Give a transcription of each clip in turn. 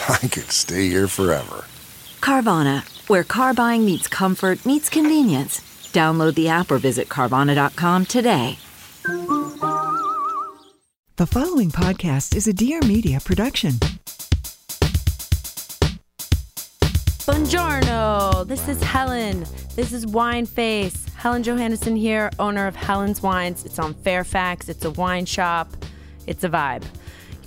I could stay here forever. Carvana, where car buying meets comfort, meets convenience. Download the app or visit Carvana.com today. The following podcast is a Dear Media production. Buongiorno. This is Helen. This is Wine Face. Helen Johannesen here, owner of Helen's Wines. It's on Fairfax. It's a wine shop. It's a vibe.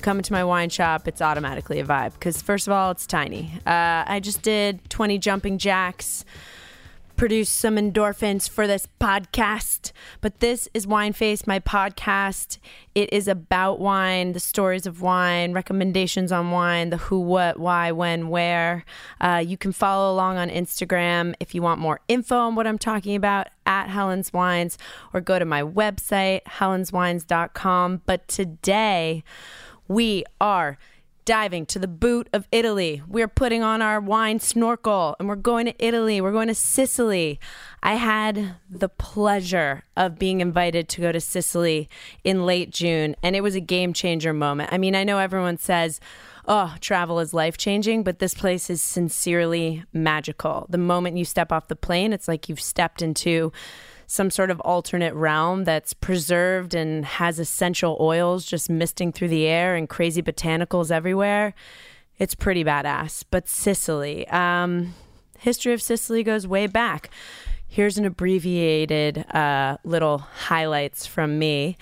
Come into my wine shop, it's automatically a vibe because first of all, it's tiny. Uh, I just did 20 jumping jacks produce some endorphins for this podcast. But this is Wine Face, my podcast. It is about wine, the stories of wine, recommendations on wine, the who, what, why, when, where. Uh, you can follow along on Instagram if you want more info on what I'm talking about at Helen's Wines or go to my website, helenswines.com. But today we are diving to the boot of Italy. We're putting on our wine snorkel and we're going to Italy. We're going to Sicily. I had the pleasure of being invited to go to Sicily in late June, and it was a game changer moment. I mean, I know everyone says, oh, travel is life changing, but this place is sincerely magical. The moment you step off the plane, it's like you've stepped into some sort of alternate realm that's preserved and has essential oils just misting through the air and crazy botanicals everywhere. It's pretty badass. But Sicily, um, history of Sicily goes way back. Here's an abbreviated uh, little highlights from me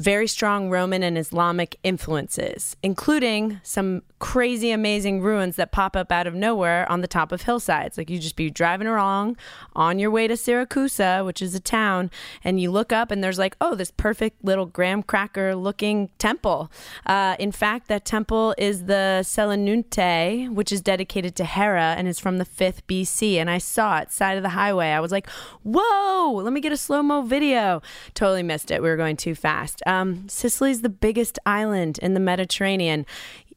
very strong Roman and Islamic influences, including some crazy, amazing ruins that pop up out of nowhere on the top of hillsides. Like you just be driving along on your way to Siracusa, which is a town, and you look up and there's like, oh, this perfect little graham cracker looking temple. Uh, in fact, that temple is the Selinunte, which is dedicated to Hera and is from the 5th BC. And I saw it side of the highway. I was like, whoa, let me get a slow mo video. Totally missed it. We were going too fast. Um, Sicily's the biggest island in the Mediterranean.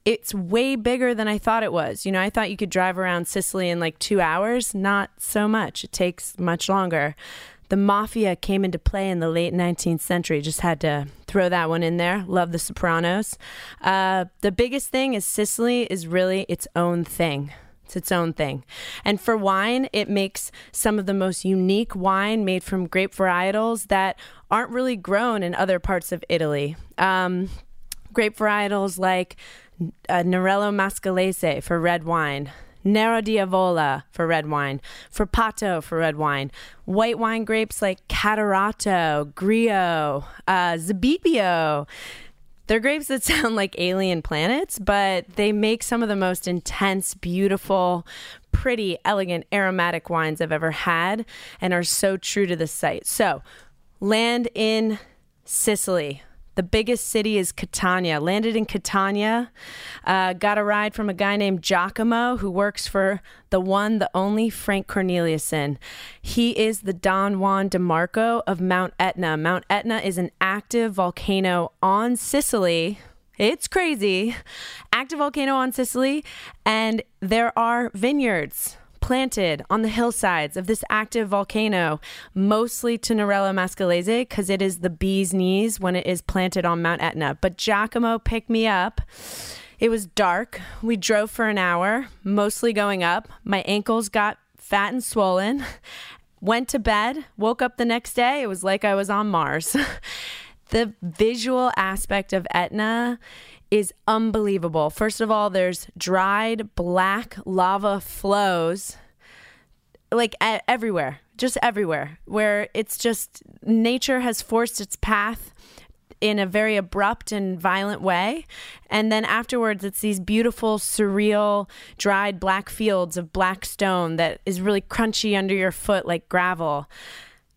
It's way bigger than I thought it was. You know, I thought you could drive around Sicily in like two hours. Not so much. It takes much longer. The mafia came into play in the late 19th century. Just had to throw that one in there. Love the Sopranos. Uh, the biggest thing is Sicily is really its own thing. It's its own thing. And for wine, it makes some of the most unique wine made from grape varietals that aren't really grown in other parts of Italy. Um, grape varietals like uh, Nerello Mascalese for red wine, Nero d'Avola for red wine, Frappato for red wine, white wine grapes like Catarratto, Grillo, uh, Zibibbo. They're grapes that sound like alien planets, but they make some of the most intense, beautiful, pretty, elegant, aromatic wines I've ever had and are so true to the site. So, land in Sicily. The biggest city is Catania. Landed in Catania. Uh, got a ride from a guy named Giacomo who works for the one, the only Frank Cornelissen. He is the Don Juan DeMarco of Mount Etna. Mount Etna is an active volcano on Sicily. It's crazy. Active volcano on Sicily, and there are vineyards planted on the hillsides of this active volcano, mostly to Nerello Mascalese because it is the bee's knees when it is planted on Mount Etna. But Giacomo picked me up. It was dark. We drove for an hour, mostly going up. My ankles got fat and swollen. Went to bed, woke up the next day. It was like I was on Mars. the visual aspect of Etna is unbelievable. First of all, there's dried black lava flows like everywhere, just everywhere, where it's just nature has forced its path in a very abrupt and violent way. And then afterwards, it's these beautiful, surreal, dried black fields of black stone that is really crunchy under your foot like gravel.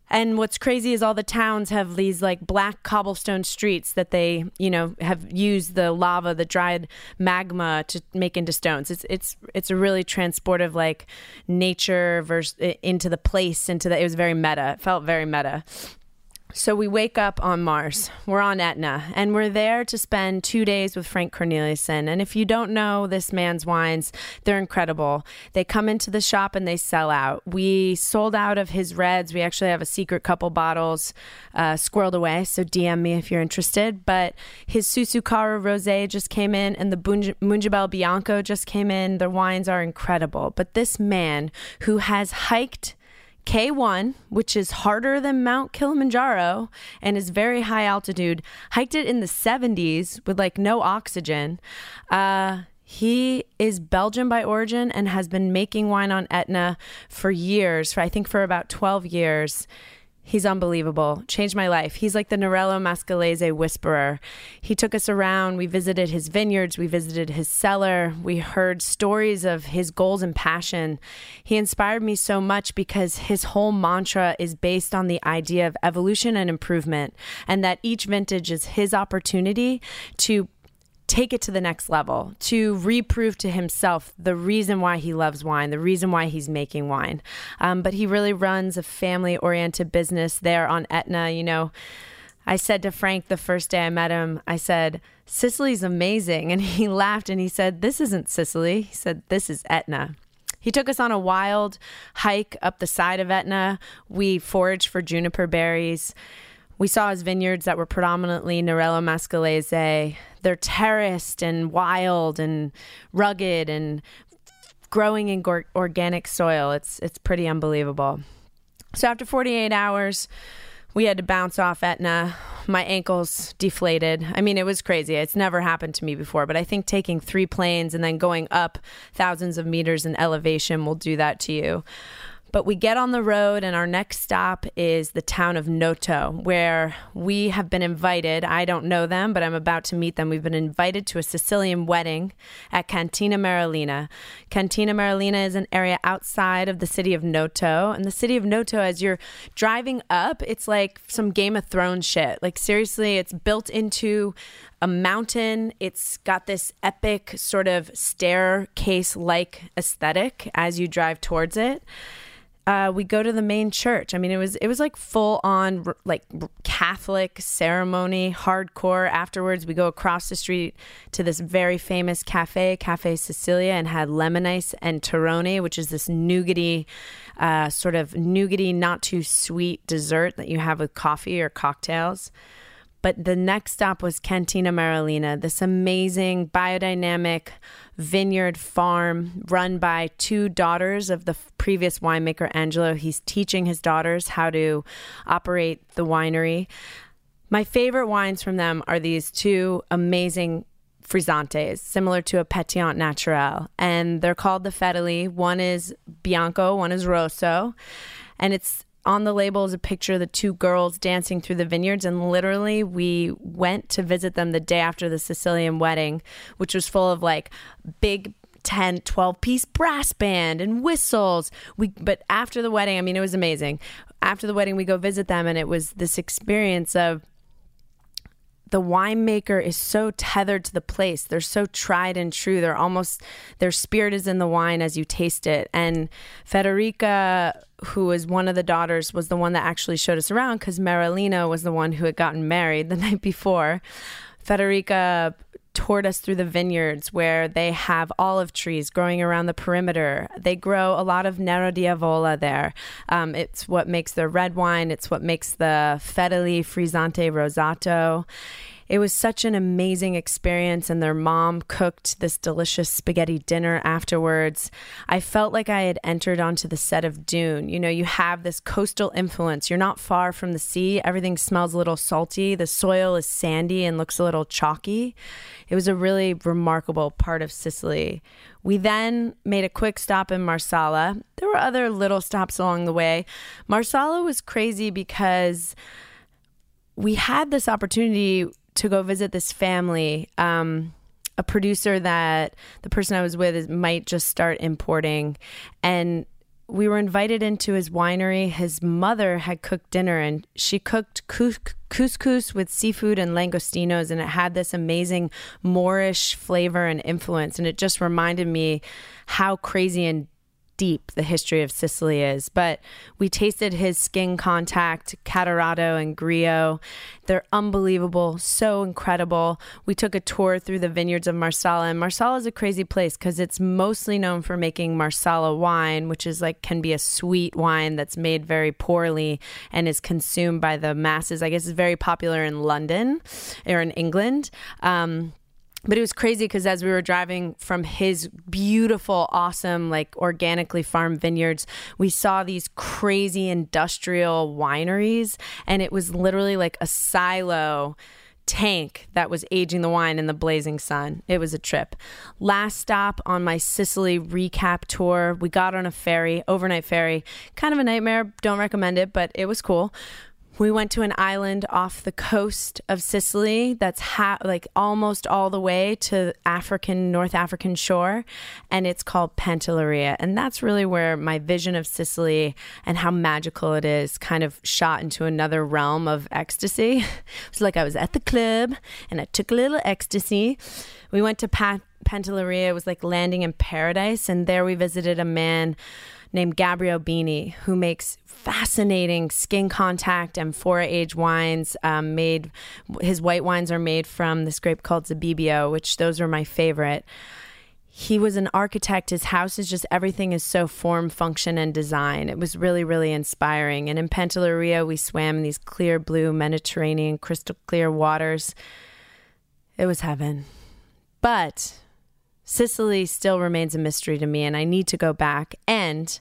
And what's crazy is all the towns have these like black cobblestone streets that they, you know, have used the lava, the dried magma to make into stones. It's it's it's a really transportive like nature versus into the place into the. It was very meta. It felt very meta. So we wake up on Mars. We're on Etna, and we're there to spend two days with Frank Cornelissen. And if you don't know this man's wines, they're incredible. They come into the shop and they sell out. We sold out of his reds. We actually have a secret couple bottles uh, squirreled away, so DM me if you're interested. But his Susucaru Rosé just came in, and the MunJebel Bianco just came in. The wines are incredible. But this man who has hiked K1, which is harder than Mount Kilimanjaro and is very high altitude, hiked it in the 70s with like no oxygen. Uh, he is Belgian by origin and has been making wine on Etna for years, for I think for about 12 years. He's unbelievable. Changed my life. He's like the Nerello Mascalese whisperer. He took us around. We visited his vineyards. We visited his cellar. We heard stories of his goals and passion. He inspired me so much because his whole mantra is based on the idea of evolution and improvement, and that each vintage is his opportunity to take it to the next level, to reprove to himself the reason why he loves wine, the reason why he's making wine. Um, but he really runs a family oriented business there on Etna. You know, I said to Frank the first day I met him, I said, Sicily's amazing. And he laughed and he said, This isn't Sicily. He said, This is Etna. He took us on a wild hike up the side of Etna. We foraged for juniper berries. We saw his vineyards that were predominantly Nerello Mascalese. They're terraced and wild and rugged and growing in go- organic soil. It's it's pretty unbelievable. So after 48 hours, we had to bounce off Etna. My ankles deflated. I mean, it was crazy. It's never happened to me before, but I think taking three planes and then going up thousands of meters in elevation will do that to you. But we get on the road, and our next stop is the town of Noto, where we have been invited. I don't know them, but I'm about to meet them. We've been invited to a Sicilian wedding at Cantina Marilina. Cantina Marilina is an area outside of the city of Noto. And the city of Noto, as you're driving up, it's like some Game of Thrones shit. Like, seriously, it's built into a mountain. It's got this epic sort of staircase like aesthetic as you drive towards it uh, we go to the main church. I mean, it was it was like full on like Catholic ceremony, hardcore. Afterwards, we go across the street to this very famous cafe, Cafe Sicilia, and had lemon ice and Torrone, which is this nougaty, uh, sort of nougaty, not too sweet dessert that you have with coffee or cocktails. But the next stop was Cantina Marilina, this amazing biodynamic vineyard farm run by two daughters of the previous winemaker, Angelo. He's teaching his daughters how to operate the winery. My favorite wines from them are these two amazing frizzantes, similar to a Pétillant Naturel. And they're called the Fedeli. One is Bianco, one is Rosso. And it's on the label is a picture of the two girls dancing through the vineyards. And literally, we went to visit them the day after the Sicilian wedding, which was full of like big 10 12 piece brass band and whistles we but after the wedding i mean it was amazing after the wedding we go visit them and it was this experience of the winemaker is so tethered to the place. They're so tried and true. They're almost their spirit is in the wine as you taste it. And Federica, who is one of the daughters, was the one that actually showed us around because Marilina was the one who had gotten married the night before. Federica toured us through the vineyards where they have olive trees growing around the perimeter. They grow a lot of Nero di Avola there. Um, it's what makes their red wine. It's what makes the Fedeli Frizzante Rosato. It was such an amazing experience, and their mom cooked this delicious spaghetti dinner afterwards. I felt like I had entered onto the set of Dune. You know, you have this coastal influence. You're not far from the sea. Everything smells a little salty. The soil is sandy and looks a little chalky. It was a really remarkable part of Sicily. We then made a quick stop in Marsala. There were other little stops along the way. Marsala was crazy because we had this opportunity to go visit this family. Um, a producer that the person I was with is, might just start importing, and we were invited into his winery. His mother had cooked dinner, and she cooked couscous with seafood and langostinos, and it had this amazing Moorish flavor and influence. And it just reminded me how crazy and deep the history of Sicily is. But we tasted his skin contact, Catarratto and Grillo. They're unbelievable, so incredible. We took a tour through the vineyards of Marsala, and Marsala is a crazy place because it's mostly known for making Marsala wine, which is like can be a sweet wine that's made very poorly and is consumed by the masses. I guess it's very popular in London or in England. Um, but it was crazy because as we were driving from his beautiful, awesome, like organically farmed vineyards, we saw these crazy industrial wineries, and it was literally like a silo tank that was aging the wine in the blazing sun. It was a trip. Last stop on my Sicily recap tour, we got on a ferry, overnight ferry. Kind of a nightmare, don't recommend it, but it was cool. We went to an island off the coast of Sicily that's ha- like almost all the way to African North African shore and it's called Pantelleria and that's really where my vision of Sicily and how magical it is kind of shot into another realm of ecstasy. it was like I was at the club and I took a little ecstasy. We went to pa- Pantelleria, it was like landing in paradise and there we visited a man named Gabriel Bini, who makes fascinating skin contact amphora age wines. Um, made his white wines are made from this grape called Zibibbo, which those are my favorite. He was an architect. His house is just everything is so form, function, and design. It was really, really inspiring. And in Pantelleria, we swam in these clear blue Mediterranean, crystal clear waters. It was heaven. But Sicily still remains a mystery to me, and I need to go back. And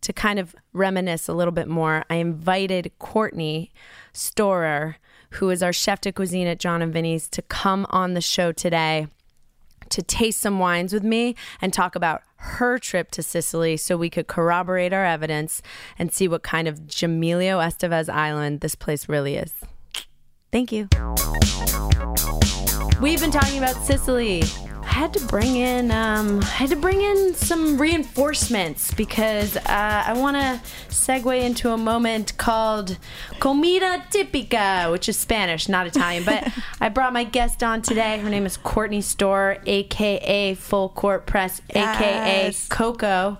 to kind of reminisce a little bit more, I invited Courtney Storer, who is our chef de cuisine at Jon and Vinny's, to come on the show today to taste some wines with me and talk about her trip to Sicily so we could corroborate our evidence and see what kind of Gemilio Estevez Island this place really is. Thank you. We've been talking about Sicily had to bring in um, I had to bring in some reinforcements because uh, I want to segue into a moment called comida típica, which is Spanish, not Italian. But I brought my guest on today. Her name is Courtney Storer, aka Full Court Press, yes. aka Coco.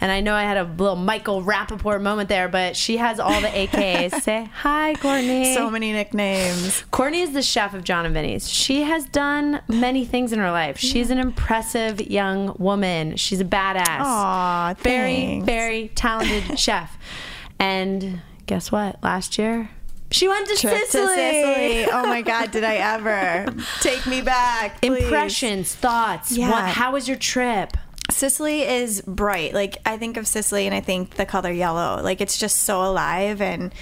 And I know I had a little Michael Rapaport moment there, but she has all the AKAs. Say hi, Courtney. So many nicknames. Courtney is the chef of Jon and Vinny's. She has done many things in her life. She's an impressive young woman. She's a badass. Aw, Very, very talented chef. And guess what? Last year, she went to Sicily. To Sicily. Oh my God, did I ever? Take me back. Please. Impressions, thoughts. Yeah. What, how was your trip? Sicily is bright. Like I think of Sicily and I think the color yellow. Like it's just so alive and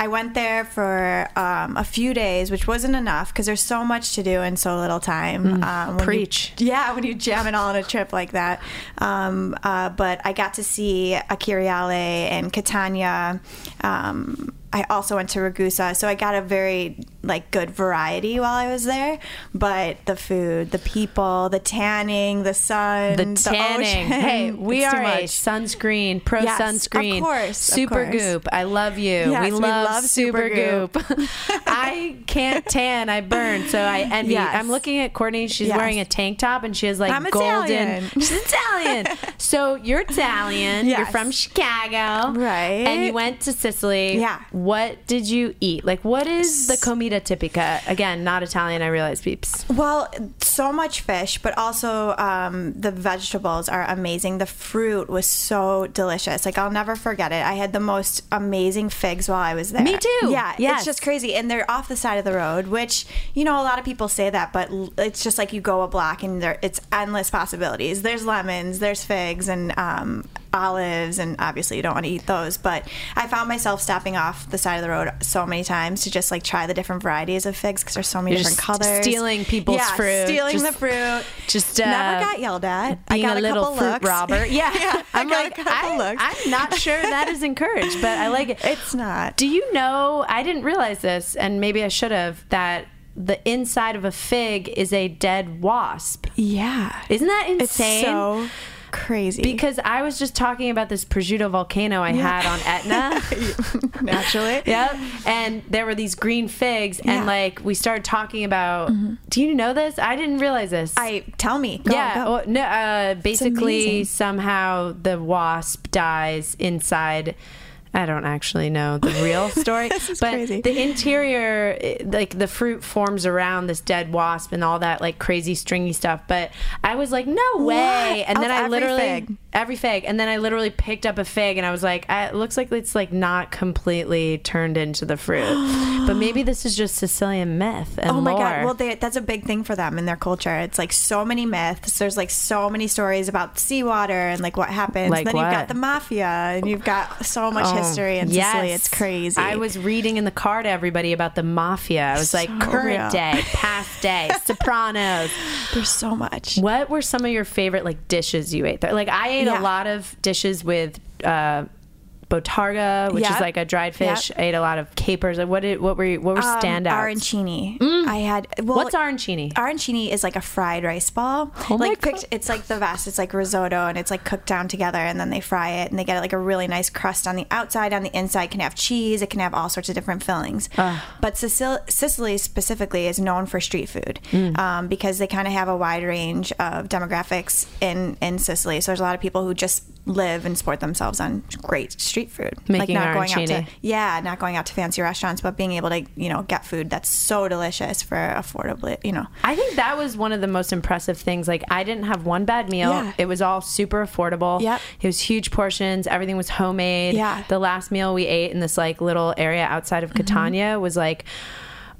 I went there for um, a few days, which wasn't enough because there's so much to do in so little time. Mm, um, preach. You, yeah, when you jam it all on a trip like that. Um, uh, but I got to see Acireale and Catania. Um, I also went to Ragusa, so I got a very like good variety while I was there. But the food, the people, the tanning, the sun, the tanning. The hey, we are a sunscreen, pro yes, sunscreen, of course, Super of course. Goop. I love you. Yes, we, love we love Super Supergoop. Goop. I can't tan. I burn, so I envy. Yes. I'm looking at Courtney. She's wearing a tank top and she has like I'm golden. Italian. She's Italian. so you're Italian. You're from Chicago, Right. And you went to Sicily. Yeah. What did you eat? Like, what is the comida tipica? Again, not Italian. I realize, peeps. Well, so much fish, but also um, the vegetables are amazing. The fruit was so delicious. Like I'll never forget it. I had the most amazing figs while I was there. Me too. Yeah, Yes. it's just crazy, and they're off the side of the road. Which you know, a lot of people say that, but it's just like you go a block and there it's endless possibilities. There's lemons, there's figs, and um, olives, and obviously you don't want to eat those. But I found myself stopping off the side of the road so many times to just like try the different varieties of figs because there's so many You're different colors. stealing people's yeah, fruit. stealing Just- the fruit. just, uh, never got yelled at. Being I got a little couple fruit looks. robber. Yeah, yeah. I'm I got like, a couple I, looks. I'm not sure that is encouraged, but I like it. It's not. Do you know? I didn't realize this, and maybe I should have. That the inside of a fig is a dead wasp. yeah. Isn't that It's insane? so crazy. because I was just talking about this prosciutto volcano I had on Etna. naturally. Yep. And there were these green figs, Yeah. and like we started talking about. Do you know this? I didn't realize this. I tell me. Go, yeah. go. Well, no, uh, basically, somehow the wasp dies inside. I don't actually know the real story, but crazy. the interior, like the fruit forms around this dead wasp and all that like crazy stringy stuff. But I was like, no way! And Of then I every literally? Every fig, and then I literally picked up a fig and I was like, I, it looks like it's like not completely turned into the fruit, but maybe this is just Sicilian myth and Oh my lore. god! Well, they, that's a big thing for them in their culture. It's like so many myths. There's like so many stories about seawater and like what happens. Like then what? you've got the mafia, and you've got so much oh, history in Sicily. It's crazy. I was reading in the car to everybody about the mafia. I was like, current real. day, past day, Sopranos. There's so much. What were some of your favorite like dishes you ate there? Like I ate Yeah. a lot of dishes with uh bottarga, which is like a dried fish. Yep. I ate a lot of capers. Like, What did what were what were Um, standouts? Arancini. I had. Well, What's arancini? Arancini is like a fried rice ball. Oh my like God. picked, it's like the best. It's like risotto, and it's like cooked down together, and then they fry it, and they get like a really nice crust on the outside. On the inside, can have cheese. It can have all sorts of different fillings. But Sicil- Sicily specifically is known for street food Mm. um, because they kind of have a wide range of demographics in in Sicily. So there's a lot of people who just live and support themselves on great street food, Making like not going out to yeah, not going out to fancy restaurants, but being able to you know get food that's so delicious for affordably, you know. I think that was one of the most impressive things. Like I didn't have one bad meal. Yeah. It was all super affordable. Yep. It was huge portions. Everything was homemade. Yeah. The last meal we ate in this like little area outside of mm-hmm. Catania was like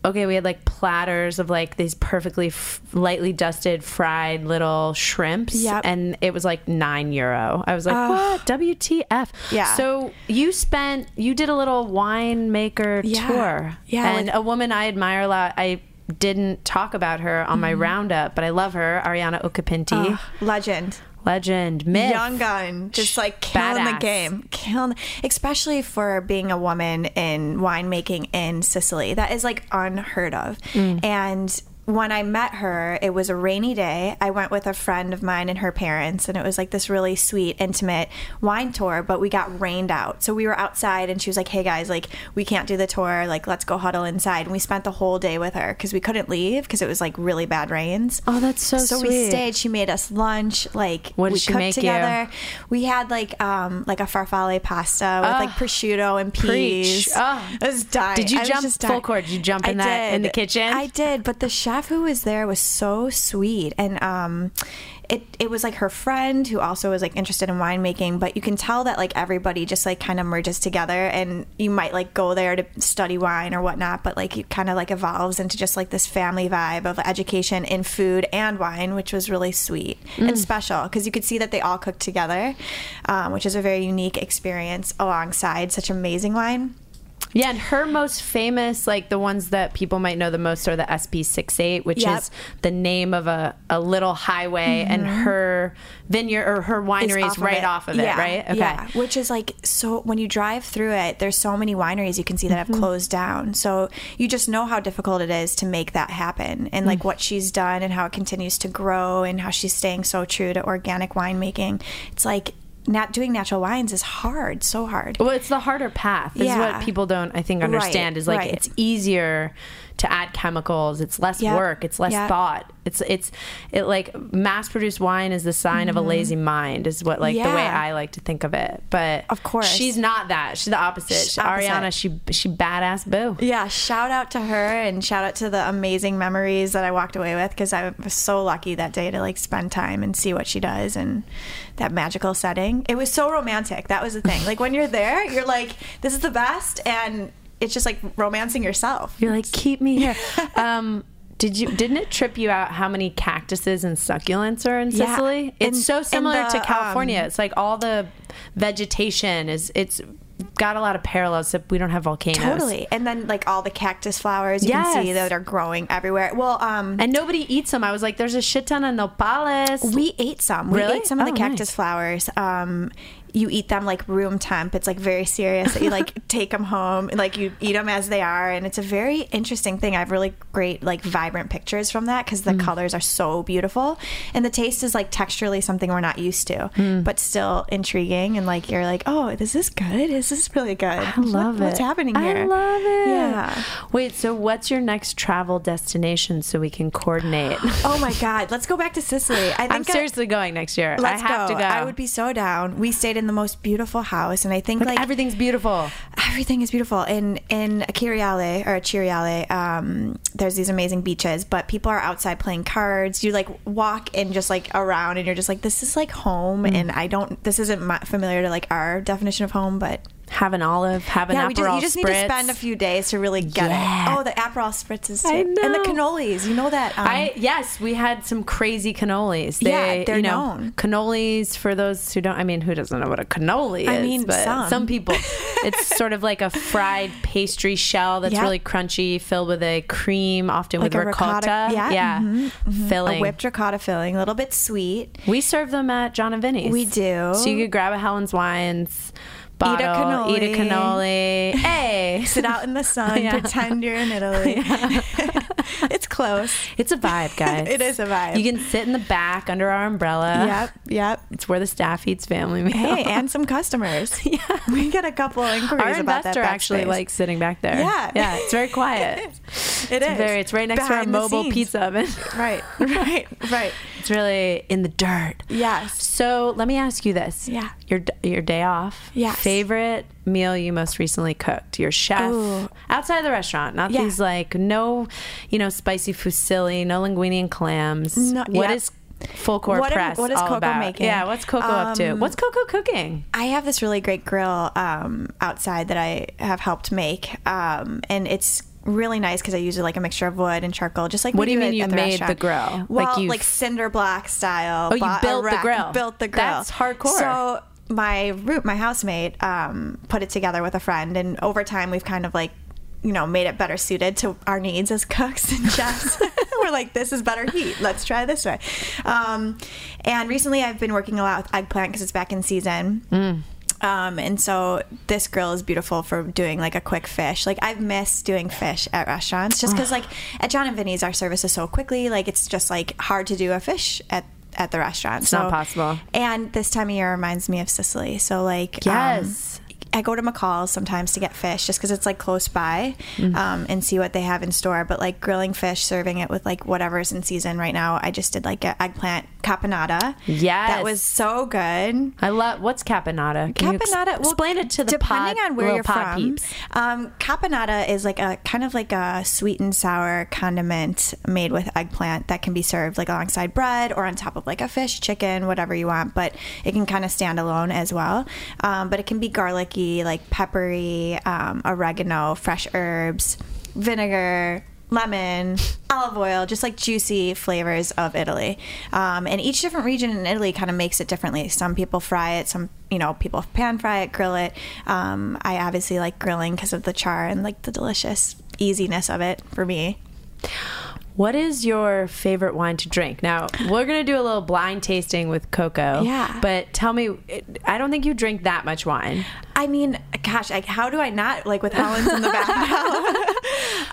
okay, we had like platters of like these perfectly f- lightly dusted fried little shrimps Yep. and it was like 9 euro. I was like, "What? WTF?" Yeah. So you spent you did a little winemaker Yeah. tour. Yeah, And with- a woman I admire a lot. I didn't talk about her on my mm-hmm. roundup, but I love her, Arianna Occhipinti. Legend. Legend, myth. Young gun, just like killing the game, killing, especially for being a woman in winemaking in Sicily. That is like unheard of. Mm. And when I met her, it was a rainy day. I went with a friend of mine and her parents, and it was like this really sweet, intimate wine tour. But we got rained out, so we were outside, and she was like, "Hey guys, like we can't do the tour. Like let's go huddle inside." And we spent the whole day with her because we couldn't leave because it was like really bad rains. Oh, that's so sweet. so we stayed. She made us lunch. Like What did we she cooked make you? together. We had like um like a farfalle pasta with like prosciutto and preach. peas. Oh. I was dying. Did you I was jump just full court? Did you jump I in that- in the kitchen? I did, but the chef who was there was so sweet and um. It, it was like her friend who also was like interested in winemaking, but you can tell that like everybody just like kind of merges together, and you might like go there to study wine or whatnot, but like it kind of like evolves into just like this family vibe of education in food and wine, which was really sweet and special because you could see that they all cooked together, um, which is a very unique experience alongside such amazing wine. Yeah, and her most famous, like the ones that people might know the most, are the SP68, which Yep. is the name of a, a little highway, and her vineyard or her winery is off of right it. off of it, Yeah, right? Okay. Yeah, which is like so when you drive through it, there's so many wineries you can see that have Mm-hmm. closed down. So you just know how difficult it is to make that happen, and like what she's done and how it continues to grow, and how she's staying so true to organic winemaking. It's like nat- doing natural wines is hard, so hard. Well, it's the harder path. Is Yeah. what people don't, I think, understand. Right, is like right. it's easier to add chemicals. It's less Yep, work. It's less yep. thought. It's it's it like mass produced wine is the sign of a lazy mind. Is what like the way Mm-hmm. I like to think of it. But Of course. she's not that. She's the opposite. Sh- She- opposite. Arianna, she she badass boo. Yeah, shout out to her and shout out to the amazing memories that I walked away with because I was so lucky that day to like spend time and see what she does and that magical setting. It was so romantic. That was the thing. Like when you're there, you're like, this is the best, and it's just like romancing yourself. You're like, keep me here. um, did you? Didn't it trip you out how many cactuses and succulents are in Yeah. Sicily? It's And- so similar the, to California. um, it's like all the vegetation is. It's got a lot of parallels. Except we don't have volcanoes. Totally. And then like all the cactus flowers you can see Yes. that are growing everywhere. Well, um, And nobody eats them. I was like, there's a shit ton of nopales. We ate some. We ate some of the Oh, cactus nice. flowers. Um, you eat them like room temp. It's like very serious that you like take them home, like you eat them as they are, and it's a very interesting thing. I have really great like vibrant pictures from that because the Mm. colors are so beautiful, and the taste is like texturally something we're not used to, Mm. but still intriguing. And like you're like, oh, is this good? Is this really good? I love it. What's happening here? I love it. Yeah. Wait, so what's your next travel destination so we can coordinate? Oh my God, let's go back to Sicily. I think I'm I- seriously going next year. Let's I have go. to go. I would be so down. We stayed in the most beautiful house, and I think Like, like, everything's beautiful. everything is beautiful. In in Ciriale or Ciriale, um, there's these amazing beaches, but people are outside playing cards. You like walk and just like around, and you're just like, this is like home. Mm. And I don't. This isn't my, familiar to like our definition of home, but Have an olive. Have an yeah, Aperol we just, you just need to spend a few days to really get Yeah. it. Oh, the Aperol spritzes too, I know. and the cannolis. You know that? Um, I yes, we had some crazy cannolis. They, Yeah, they're you know, known. Cannolis for those who don't. I mean, who doesn't know what a cannoli is? I mean, but some. people. it's sort of like a fried pastry shell that's Yeah. really crunchy, filled with a cream, often Like with ricotta. ricotta- yeah, mhm, filling. a whipped ricotta filling, a little bit sweet. We serve them at Jon and Vinny's. We do. So you could grab a Helen's Wines. Bottle, eat a cannoli. eat a cannoli. Hey, Sit out in the sun, Yeah. pretend you're in Italy. it's close. It's a vibe, guys. It is a vibe. You can sit in the back under our umbrella. Yep, yep. It's where the staff eats family meals. Hey, and some customers. Yeah, we get a couple inquiries our about that. investor actually likes sitting back there. Yeah. yeah, it's very quiet. it It's is very. It's right next Behind to our mobile scenes. pizza oven. Right, right, right. It's really in the dirt. Yes. So let me ask you this. Yeah. Your your day off. Yes. Favorite meal you most recently cooked? Your chef Ooh. outside of the restaurant, not Yeah. these like no, you know, spicy fusilli, no linguine and clams. No- What yeah. is full court What am- press what is Coco about? making? Yeah. What's Coco up to? Um, What's Coco cooking? I have this really great grill um, outside that I have helped make, um, and it's really nice because I use like a mixture of wood and charcoal, just like What do you mean you the made the grill? Well, Like like, cinder block style. Oh, you built the grill. Built the grill. That's hardcore. So my root, my housemate, um, put it together with a friend, and over time we've kind of like. You know, made it better suited to our needs as cooks and chefs. We're like, this is better heat. Let's try this way. Um, and recently, I've been working a lot with eggplant because it's back in season. Um, and so this grill is beautiful for doing like a quick fish. Like I've missed doing fish at restaurants just because like at Jon and Vinny's our service is so quickly. Like it's just like hard to do a fish at at the restaurant. It's not possible. And this time of year reminds me of Sicily. So like Yes. um, I go to McCall's sometimes to get fish just because it's like close by Mm-hmm. um, and see what they have in store. But like grilling fish, serving it with like whatever's in season right now. I just did like an eggplant caponata. Yes. That was so good. I love what's caponata. Can you ex- Caponata. well, explain it to the depending pod- on where you're from. Um, caponata is like a kind of like a sweet and sour condiment made with eggplant that can be served like alongside bread or on top of like a fish, chicken, whatever you want. But it can kind of stand alone as well. Um, but it can be garlicky, like peppery, um, oregano, fresh herbs, vinegar lemon, olive oil, just like juicy flavors of Italy. Um, and each different region in Italy kind of makes it differently. Some people fry it, some you know people pan fry it, grill it. Um, I obviously like grilling because of the char and like the delicious easiness of it for me. What is your favorite wine to drink? Now, we're going to do a little blind tasting with Coco. Yeah. But tell me, I don't think you drink that much wine. I mean, gosh, like, how do I not like with Helen's in the background?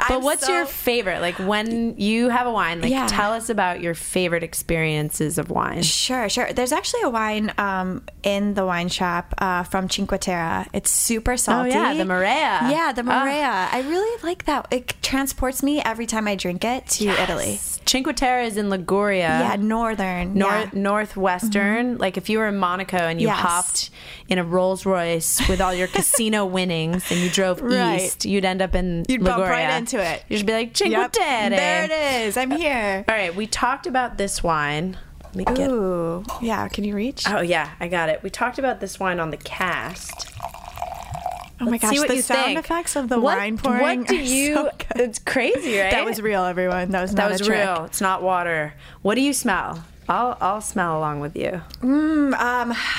But what's so- your favorite? Like when you have a wine, like Yeah. tell us about your favorite experiences of wine. Sure, sure. There's actually a wine um, in the wine shop uh, from Cinque Terre. It's super salty. Oh, yeah, the Morea. Yeah, the Ah. Morea. I really like that. It transports me every time I drink it to Italy. Cinque Terre is in Liguria. Yeah, northern. Nor- yeah. Mm-hmm. northwestern. Like if you were in Monaco and you Yes. hopped in a Rolls Royce with all your casino winnings and you drove Right. east, you'd end up in You'd Liguria. bump right into it. You'd be like Cinque Yep. Terre. There it is. I'm here. All right, we talked about this wine. Let me get. Ooh. Yeah, can you reach? Oh yeah, I got it. We talked about this wine on the cast. Oh my Let's gosh, see what the sound think. effects of the What- wine pouring. What do you? so it's crazy, right? That was real, everyone. That was That was a trick. real. It's not water. What do you smell? I'll I'll smell along with you. Um,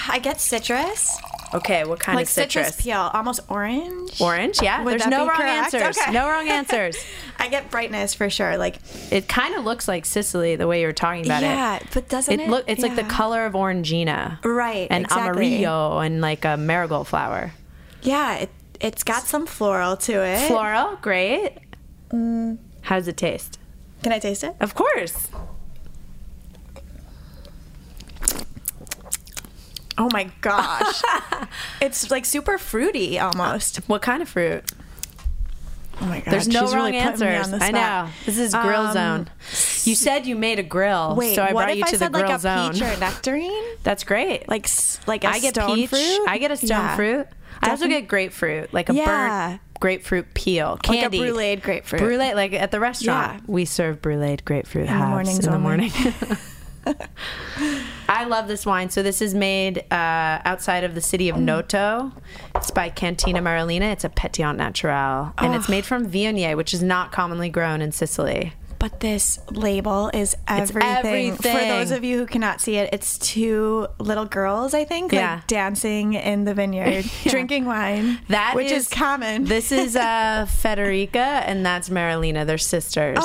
I get citrus, Okay, what kind like of citrus? peel, almost orange. Orange, yeah. Would There's no wrong correct? answers. Okay. No wrong answers. I get brightness for sure. Like, It kind of looks like Sicily the way you were talking about yeah, it. Yeah, but doesn't it? It look it's like the color of orangina. Right, And exactly. amarillo and like a marigold flower. Yeah, it, it's got some floral to it. Floral, great. Mm. How does it taste? Can I taste it? Of course. Oh my gosh. it's like super fruity almost. What kind of fruit? Oh my gosh. There's no she's wrong really answers. on the I know. This is grill Um, zone. You said you made a grill, Wait, so I brought you I to the said grill like a zone. peach or a nectarine? That's great. Like like a I get stone peach. fruit? I get a stone Yeah. fruit. I also get grapefruit, like a Yeah. burnt grapefruit peel, Like a candy, bruleed grapefruit. Brulee, like at the restaurant, Yeah. we serve bruleed grapefruit halves mornings in the morning. I love this wine. So this is made uh, outside of the city of Mm. Noto. It's by Cantina Marilina. It's a Pétillant Naturel, and it's made from Viognier, which is not commonly grown in Sicily. But this label is everything. For everything. those of you who cannot see it, it's two little girls, I think, Yeah. like dancing in the vineyard, drinking wine. That which is, common. This is uh, Federica, and that's Marilina. They're sisters.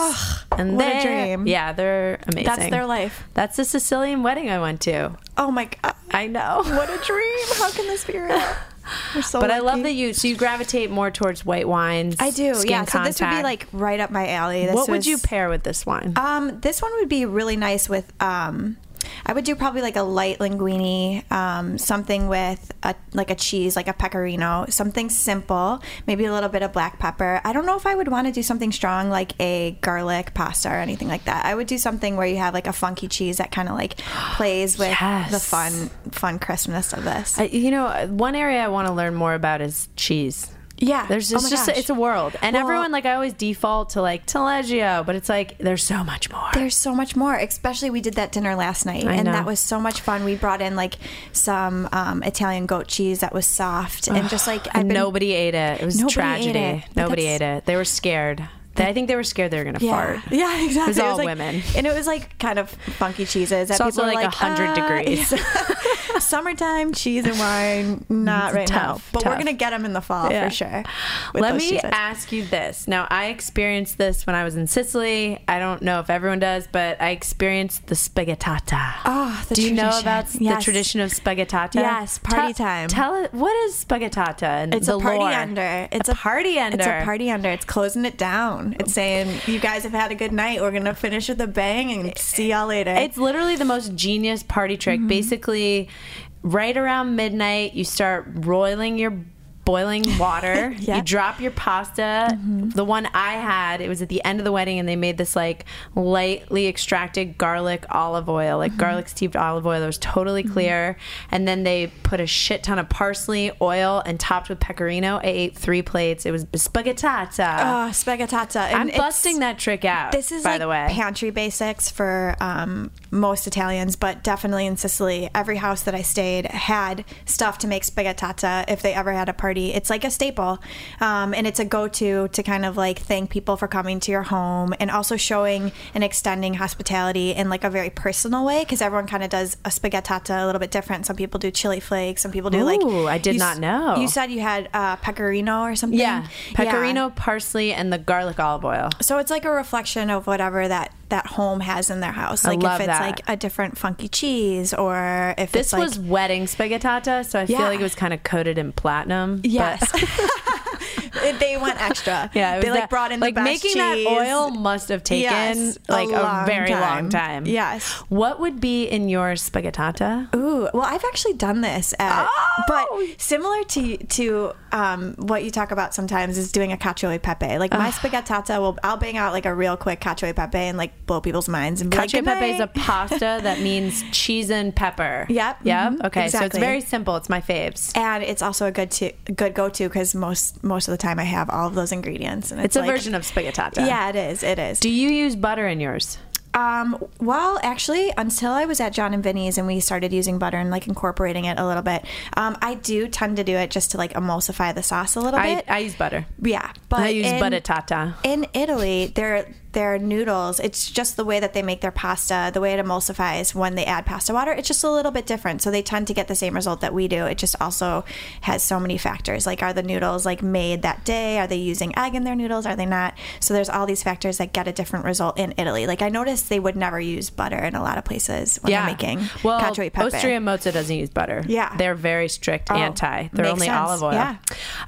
and what a dream. Yeah, they're amazing. That's their life. That's the Sicilian wedding I went to. oh my god. I know. What a dream. How can this be real? So But I love lucky. that you so you gravitate more towards white wines. I do. Yeah. So this would be like right up my alley. This what would you pair with this wine? Um, this one would be really nice with. Um, I would do probably like a light linguine, um, something with a like a cheese, like a pecorino, something simple, maybe a little bit of black pepper. I don't know if I would want to do something strong like a garlic pasta or anything like that. I would do something where you have like a funky cheese that kind of like plays with Yes. the fun, fun crispness of this. I, you know, one area I want to learn more about is cheese. Yeah, There's Oh it's my just gosh. it's a world, and Well- everyone like I always default to like Taleggio, but it's like there's so much more. There's so much more. Especially we did that dinner last night, I and know. that was so much fun. We brought in like some um, Italian goat cheese that was soft and just like been- nobody ate it. It was Nobody tragedy. ate it, Nobody ate it. They were scared. They, I think they were scared they were gonna Yeah, fart. yeah, exactly. It was all like- women. and it was like kind of funky cheeses. That It's also people were like 100 "Ah, degrees." yeah." Summertime cheese and wine, not right now. Tough, But we're gonna get them in the fall Yeah. for sure. Let me cheeses. ask you this. Now, I experienced this when I was in Sicily. I don't know if everyone does, but I experienced the spaghettata. Oh, the Do you know about the tradition of spaghettata? Yes, party Tell- time. Tell it. What is spaghettata? And It's a party lore? under. It's a, party under. It's a party under. It's closing it down. It's saying, "You guys have had a good night. We're gonna finish with a bang and see y'all later." It's literally the most genius party trick. Mm-hmm. Basically, right around midnight, you start roiling your boiling water. Yeah. Mm-hmm. You drop your pasta. The one I had, it was at the end of the wedding, and they made this like lightly extracted garlic olive oil, like Mm-hmm. garlic steeped olive oil that was totally clear. And then they put a shit ton of parsley, oil, and topped with pecorino. I ate three plates. It was spaghettata. Oh, spaghettata. And I'm busting that trick out. This is by like the way. pantry basics for um, most Italians, but definitely in Sicily, every house that I stayed had stuff to make spaghettata if they ever had a party. It's like a staple, um, and it's a go-to to kind of like thank people for coming to your home, and also showing and extending hospitality in like a very personal way because everyone kind of does a spaghettata a little bit different. Some people do chili flakes, some people do like. Ooh, I did not s- know. You said you had uh, pecorino or something. Yeah, Yeah. pecorino, parsley, and the garlic olive oil. So it's like a reflection of whatever that that home has in their house. Like if it's that. like a different funky cheese or if This it's like was wedding spaghettata, so I feel like it was kind of coated in platinum. yes. they went extra. Yeah, they like that- brought in like the best making that oil must have taken Yes, like a, long very long time. time. Yes. What would be in your spaghettata? Ooh, well, I've actually done this, at, Oh! but similar to to um, what you talk about sometimes is doing a cacio e pepe. Like my spaghettata will, I'll bang out like a real quick cacio e pepe and like blow people's minds and like, Cacio e "Good pepe is a pasta that means cheese and pepper. Yep, Yep. mhm, Okay. So it's very simple. It's my faves. and it's also a good to good go to because most most of the time I have all of those ingredients and It's it's, a like- version of spaghettata. Yeah, it is. It is. Do you use butter in yours? Um, well, actually, until I was at Jon and Vinny's and we started using butter and like incorporating it a little bit, um, I do tend to do it just to like emulsify the sauce a little I, bit. I use butter. yeah, but I use in, buttata. In Italy, their their noodles, it's just the way that they make their pasta, the way it emulsifies when they add pasta water. It's just a little bit different. So they tend to get the same result that we do. It just also has so many factors. Like, are the noodles like made that day? Are they using egg in their noodles? Are they not? So there's all these factors that get a different result in Italy. Like I noticed they would never use butter in a lot of places when yeah. they're making well, cacio e pepe. Osteria Mozza doesn't use butter. Yeah. They're very strict Oh, anti. They're only sense. olive oil. Yeah,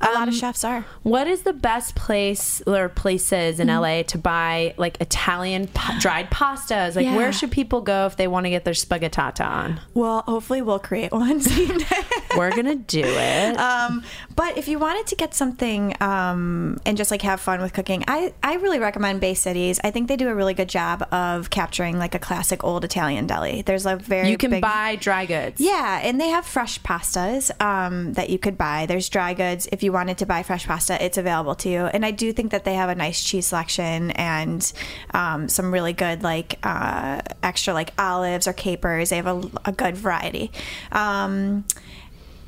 a lot of Um, chefs are. What is the best place or places Mm-hmm. in LA to buy like Italian pa- dried pastas? Like, Yeah. where should people go if they want to get their spaghettata on? Well, hopefully we'll create one. We're gonna do it. um, but if you wanted to get something um, and just like have fun with cooking, I, I really recommend Bay Cities. I think they do a really good job of capturing like a classic old Italian deli. There's a very you can big, buy dry goods. yeah, and they have fresh pastas um, that you could buy. There's dry goods. If you wanted to buy fresh pasta, it's available to you. And I do think that they have a nice cheese selection and um, some really good like uh, extra like olives or capers. They have a, a good variety. Um,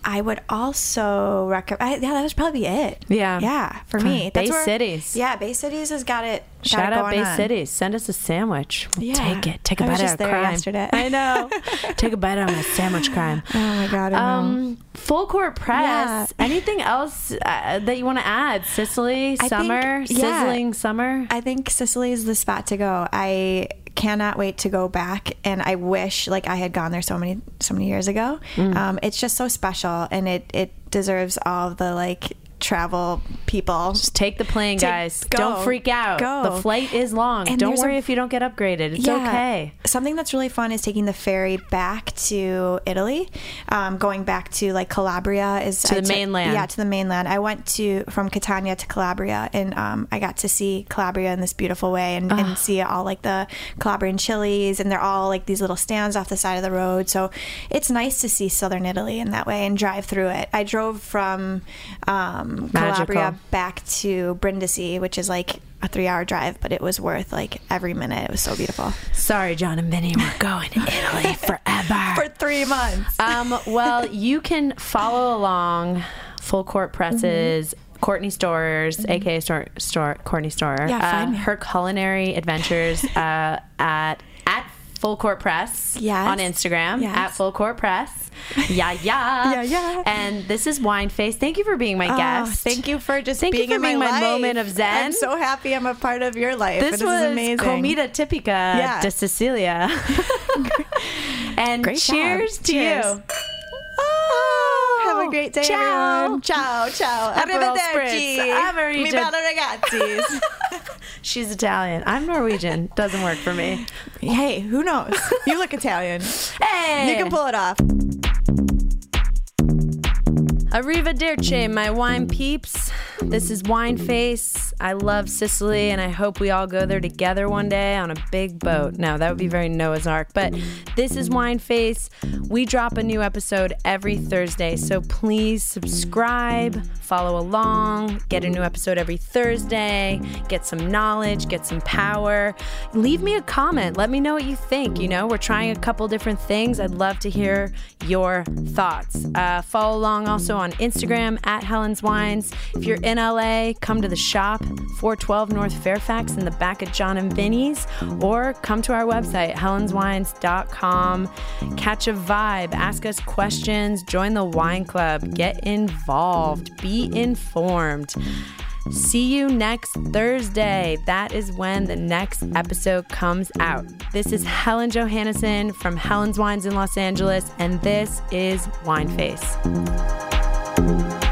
I would also recommend. Yeah, that would probably it. Yeah. yeah, for me. Bay where- Cities. Yeah, Bay Cities has got it. got Shout it out Bay on. Cities. Send us a sandwich. We'll Yeah. take it. Take a I was bite just out of there crime. yesterday. I know. take a bite out of a sandwich crime. Oh my god! Um, full court press. Yeah. Anything else uh, that you want to add? Sicily, I think- summer, yeah. sizzling summer. I think Sicily is the spot to go. I cannot wait to go back, and I wish like I had gone there so many so many years ago. Mm. Um, it's just so special, and it it deserves all the like travel people. Just take the plane, guys. go. Don't freak out. Go. The flight is long. And Don't there's a- worry if you don't get upgraded. It's okay. Something that's really fun is taking the ferry back to Italy. Um, going back to like Calabria is To the I took- mainland. Yeah, to the mainland. I went to from Catania to Calabria, and um, I got to see Calabria in this beautiful way, and, and see all like the Calabrian chilies, and they're all like these little stands off the side of the road. So it's nice to see southern Italy in that way and drive through it. I drove from um, Calabria Magical. back to Brindisi, which is like a three-hour drive, but it was worth like every minute. It was so beautiful. Sorry, Jon and Vinny. We're going to Italy forever. For three months. um, well, you can follow along Full Court Presses. Courtney Storer, aka Store, Store Courtney Storer, Yeah, uh, her culinary adventures uh, at Full Court Press Yes. on Instagram Yes. at Full Court Press. Yeah, yeah, Yeah, yeah. And this is Wine Face. Thank you for being my Oh, guest. thank you for just Thank you being for in being my, my moment of zen. I'm so happy I'm a part of your life. This This was is amazing. Comida Tipica Yeah. de Sicilia. and Great job. cheers to Cheers. you. Oh, have a great day, Ciao. everyone. Ciao, ciao. Arrivederci. Arrivederci. Mi bello ragazzi. She's Italian. I'm Norwegian. Doesn't work for me. hey, who knows? You look Italian. Hey! You can pull it off. Arrivederci, my wine peeps. This is Wine Face. I love Sicily, and I hope we all go there together one day on a big boat. No, that would be very Noah's Ark. But this is Wine Face. We drop a new episode every Thursday, so please subscribe, follow along, get a new episode every Thursday, get some knowledge, get some power. Leave me a comment. Let me know what you think. You know, we're trying a couple different things. I'd love to hear your thoughts. Uh, follow along also on Instagram at Helen's Wines. If you're in LA, come to the shop, 412 North Fairfax in the back of Jon and Vinny's, or come to our website, helenswines.com. Catch a vibe, ask us questions, join the wine club, get involved, be informed. See you next Thursday. That is when the next episode comes out. This is Helen Johannesen from Helen's Wines in Los Angeles, and this is Wine Face. Música